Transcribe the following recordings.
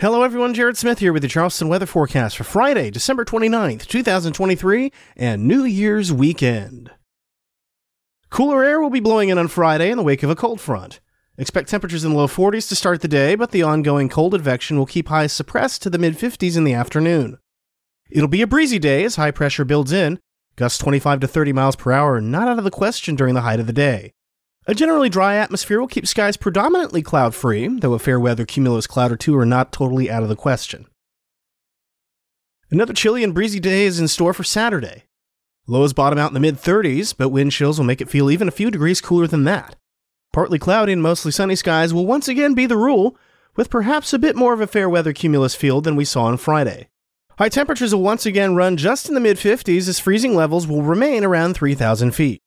Hello, everyone. Jared Smith here with the Charleston weather forecast for Friday, December 29th, 2023, and New Year's weekend. Cooler air will be blowing in on Friday in the wake of a cold front. Expect temperatures in the low 40s to start the day, but the ongoing cold advection will keep highs suppressed to the mid 50s in the afternoon. It'll be a breezy day as high pressure builds in, gusts 25 to 30 miles per hour not out of the question during the height of the day. A generally dry atmosphere will keep skies predominantly cloud free, though a fair weather cumulus cloud or two are not totally out of the question. Another chilly and breezy day is in store for Saturday. Lows bottom out in the mid 30s, but wind chills will make it feel even a few degrees cooler than that. Partly cloudy and mostly sunny skies will once again be the rule, with perhaps a bit more of a fair weather cumulus field than we saw on Friday. High temperatures will once again run just in the mid 50s as freezing levels will remain around 3,000 feet.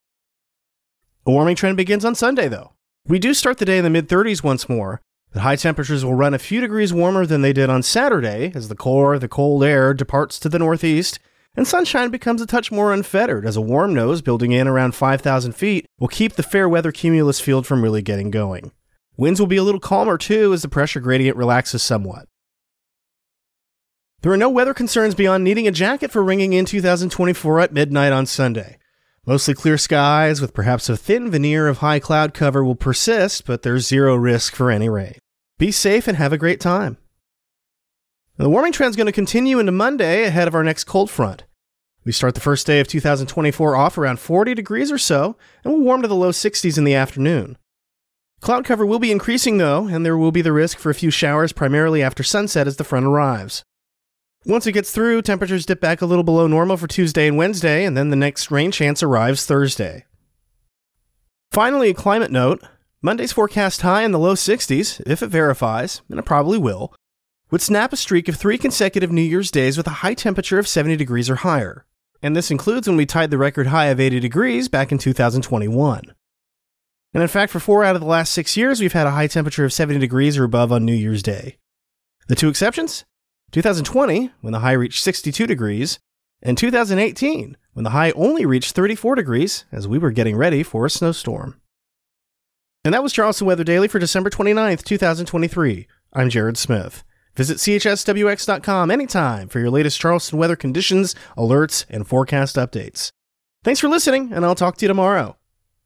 A warming trend begins on Sunday, though. We do start the day in the mid 30s once more, but high temperatures will run a few degrees warmer than they did on Saturday as the core of the cold air departs to the northeast and sunshine becomes a touch more unfettered as a warm nose building in around 5,000 feet will keep the fair weather cumulus field from really getting going. Winds will be a little calmer too as the pressure gradient relaxes somewhat. There are no weather concerns beyond needing a jacket for ringing in 2024 at midnight on Sunday. Mostly clear skies with perhaps a thin veneer of high cloud cover will persist, but there's zero risk for any rain. Be safe and have a great time. The warming trend is going to continue into Monday ahead of our next cold front. We start the first day of 2024 off around 40 degrees or so, and we'll warm to the low 60s in the afternoon. Cloud cover will be increasing though, and there will be the risk for a few showers primarily after sunset as the front arrives. Once it gets through, temperatures dip back a little below normal for Tuesday and Wednesday, and then the next rain chance arrives Thursday. Finally, a climate note Monday's forecast high in the low 60s, if it verifies, and it probably will, would snap a streak of three consecutive New Year's days with a high temperature of 70 degrees or higher. And this includes when we tied the record high of 80 degrees back in 2021. And in fact, for four out of the last six years, we've had a high temperature of 70 degrees or above on New Year's Day. The two exceptions 2020, when the high reached 62 degrees, and 2018, when the high only reached 34 degrees as we were getting ready for a snowstorm. And that was Charleston Weather Daily for December 29th, 2023. I'm Jared Smith. Visit chswx.com anytime for your latest Charleston weather conditions, alerts, and forecast updates. Thanks for listening, and I'll talk to you tomorrow.